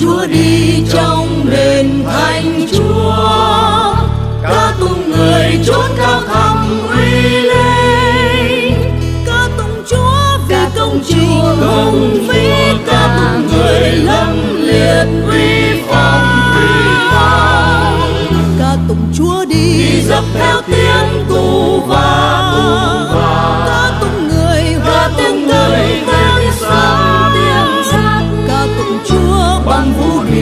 Chúa đi trong đền thánh Chúa. Ca tụng người chốn cao thẳm uy linh. Ca tụng Chúa vì công Chúa công vĩ ca tụng người lâm liệt uy phong uy phong. Ca tụng Chúa đi đi dập theo tiếng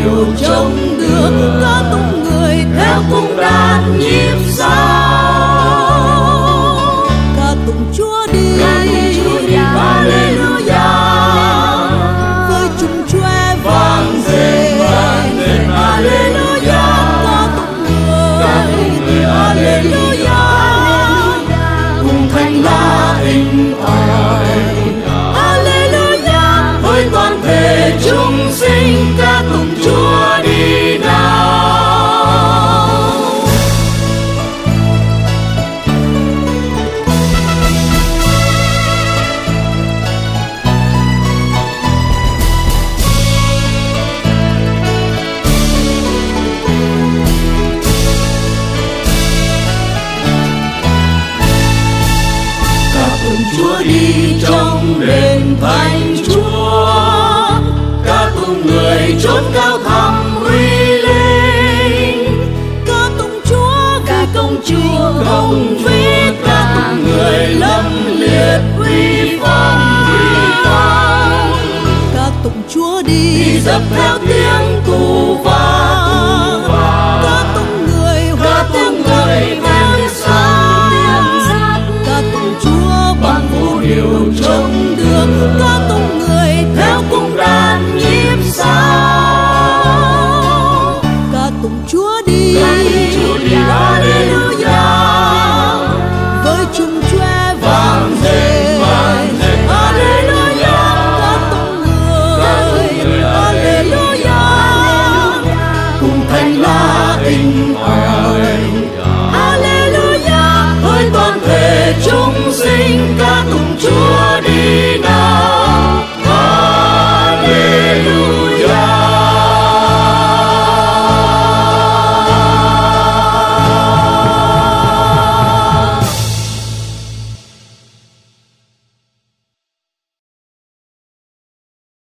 điệu chống đưa ca tụng người theo cung đàn nhịp sao ca tụng Chúa đi. Ca tụng Chúa đi. Hallelujah. Với chúng Chúa vang dền vang dền. Hallelujah. Ca tụng người. Hallelujah. Cùng thanh la in ỏi đi trong đền thánh chúa. Ca tụng người chốn cao thẳm uy linh. Ca tụng chúa ca công chúa công vĩ ca tụng người lâm liệt uy phong. Uy phong ca tụng chúa đi, đi dập theo tiếng 看。